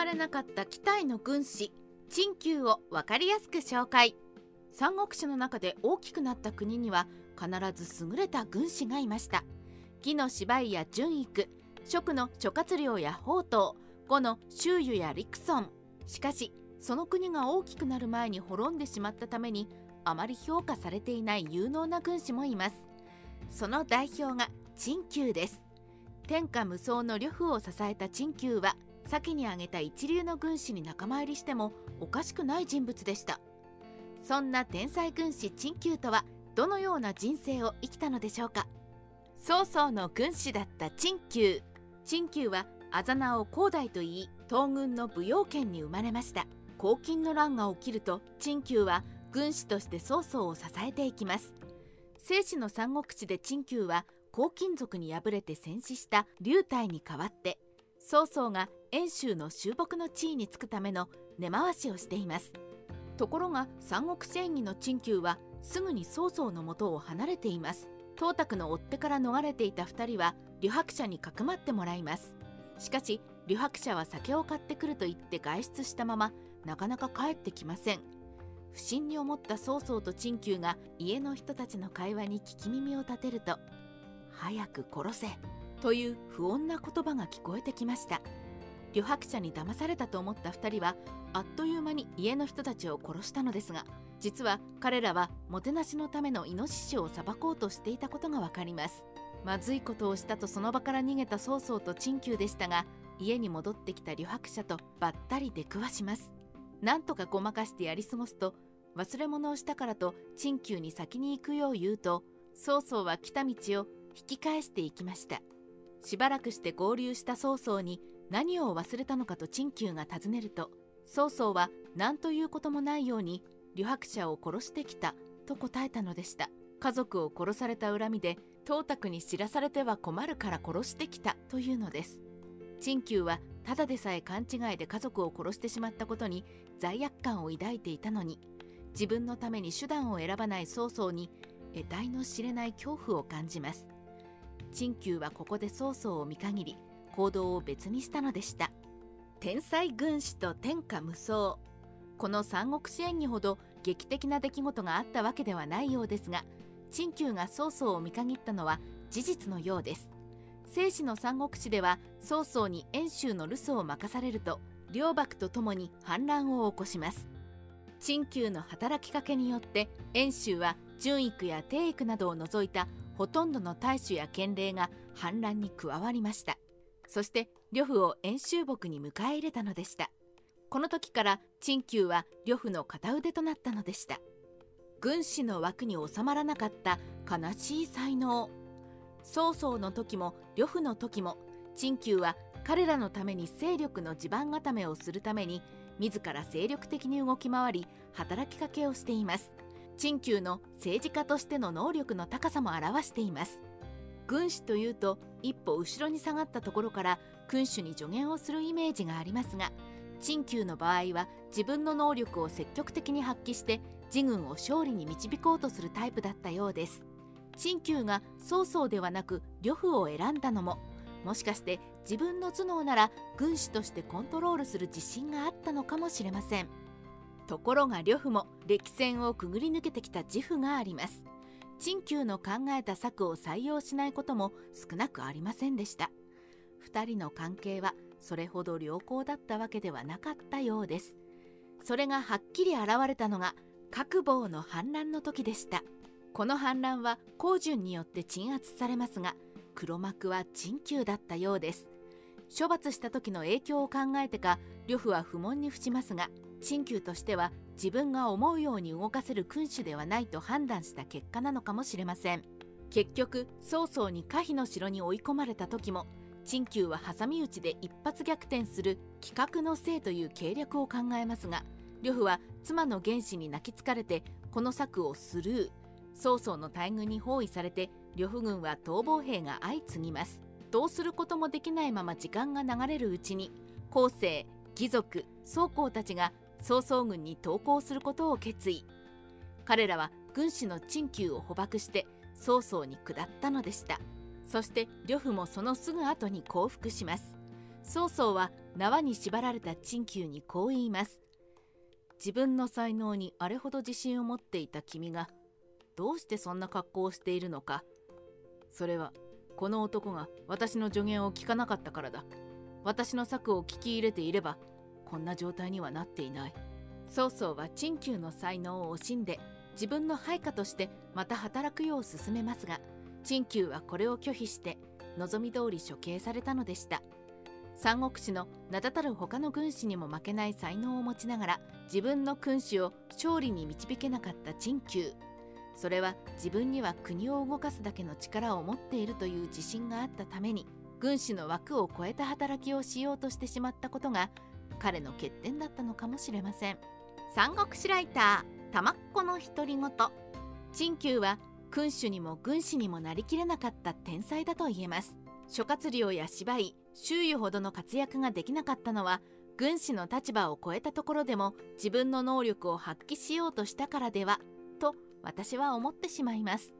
われなかった期待の軍師陳旧を分かりやすく紹介。三国志の中で大きくなった国には必ず優れた軍師がいました。義の芝居や順育蜀の諸葛亮や宝刀呉の周瑜や陸孫しかしその国が大きくなる前に滅んでしまったためにあまり評価されていない有能な軍師もいます。その代表が陳旧です。天下無双の呂布を支えた陳旧は先に挙げた一流の軍師に仲間入りしてもおかしくない人物でした。そんな天才軍師陳旧とはどのような人生を生きたのでしょうか。曹操の軍師だった陳旧。陳旧はあざ名を広大といい東軍の武陽圏に生まれました。黄巾の乱が起きると陳旧は軍師として曹操を支えていきます。正史の三国志で陳旧は黄巾族に敗れて戦死した龍体に代わって曹操が遠州の収木の地位につくための根回しをしています。ところが三国志演義の陳旧はすぐに曹操の元を離れています。董卓の追っ手から逃れていた2人は呂伯者にかくまってもらいます。しかし呂伯者は酒を買ってくると言って外出したままなかなか帰ってきません。不審に思った曹操と陳旧が家の人たちの会話に聞き耳を立てると「早く殺せ」という不穏な言葉が聞こえてきました。旅白者に騙されたと思った2人はあっという間に家の人たちを殺したのですが実は彼らはもてなしのためのイノシシを裁こうとしていたことがわかります。まずいことをしたとその場から逃げた曹操と陳旧でしたが家に戻ってきた旅白者とばったり出くわします。なんとかごまかしてやり過ごすと忘れ物をしたからと陳旧に先に行くよう言うと曹操は来た道を引き返していきました。しばらくして合流した曹操に何を忘れたのかと陳旧が尋ねると曹操は何ということもないように旅白者を殺してきたと答えたのでした。家族を殺された恨みで董卓に知らされては困るから殺してきたというのです。陳旧はただでさえ勘違いで家族を殺してしまったことに罪悪感を抱いていたのに自分のために手段を選ばない曹操に得体の知れない恐怖を感じます。陳旧はここで曹操を見限り行動を別にしたのでした。天才軍師と天下無双。この三国志演義ほど劇的な出来事があったわけではないようですが陳旧が曹操を見限ったのは事実のようです。正史の三国志では曹操に遠州の留守を任されると両幕とともに反乱を起こします。陳旧の働きかけによって遠州は順育や定育などを除いたほとんどの大衆や県令が反乱に加わりました。そして呂布を遠州牧に迎え入れたのでした。この時から陳旧は呂布の片腕となったのでした。軍師の枠に収まらなかった悲しい才能。曹操の時も呂布の時も陳旧は彼らのために勢力の地盤固めをするために自ら精力的に動き回り働きかけをしています。陳旧の政治家としての能力の高さも表しています。軍師というと一歩後ろに下がったところから君主に助言をするイメージがありますが陳旧の場合は自分の能力を積極的に発揮して自軍を勝利に導こうとするタイプだったようです。陳旧が曹操ではなく呂布を選んだのももしかして自分の頭脳なら軍師としてコントロールする自信があったのかもしれません。ところが呂布も歴戦をくぐり抜けてきた自負があります。陳旧の考えた策を採用しないことも少なくありませんでした。2人の関係はそれほど良好だったわけではなかったようです。それがはっきり現れたのが各坊の反乱の時でした。この反乱は高順によって鎮圧されますが黒幕は陳旧だったようです。処罰した時の影響を考えてか呂布は不問に付しますが陳旧としては自分が思うように動かせる君主ではないと判断した結果なのかもしれません。結局曹操に可否の城に追い込まれた時も陳旧は挟み撃ちで一発逆転する企画のせいという計略を考えますが呂布は妻の原子に泣きつかれてこの策をスルー。曹操の大軍に包囲されて呂布軍は逃亡兵が相次ぎます。どうすることもできないまま時間が流れるうちに後世貴族曹公たちが曹操軍に投降することを決意。彼らは軍師の陳旧を捕獲して曹操に下ったのでした。そして呂布もそのすぐ後に降伏します。曹操は縄に縛られた陳旧にこう言います。自分の才能にあれほど自信を持っていた君がどうしてそんな格好をしているのか。それはこの男が私の助言を聞かなかったからだ。私の策を聞き入れていればこんな状態にはなっていない。曹操は陳旧の才能を惜しんで自分の配下としてまた働くよう勧めますが陳旧はこれを拒否して望み通り処刑されたのでした。三国志の名だたる他の軍師にも負けない才能を持ちながら自分の君主を勝利に導けなかった陳旧。それは自分には国を動かすだけの力を持っているという自信があったために軍師の枠を超えた働きをしようとしてしまったことが彼の欠点だったのかもしれません。三国志ライター玉っ子の独り言。陳旧は君主にも軍師にもなりきれなかった天才だと言えます。諸葛亮や芝居周囲ほどの活躍ができなかったのは軍師の立場を超えたところでも自分の能力を発揮しようとしたからでは私は思ってしまいます。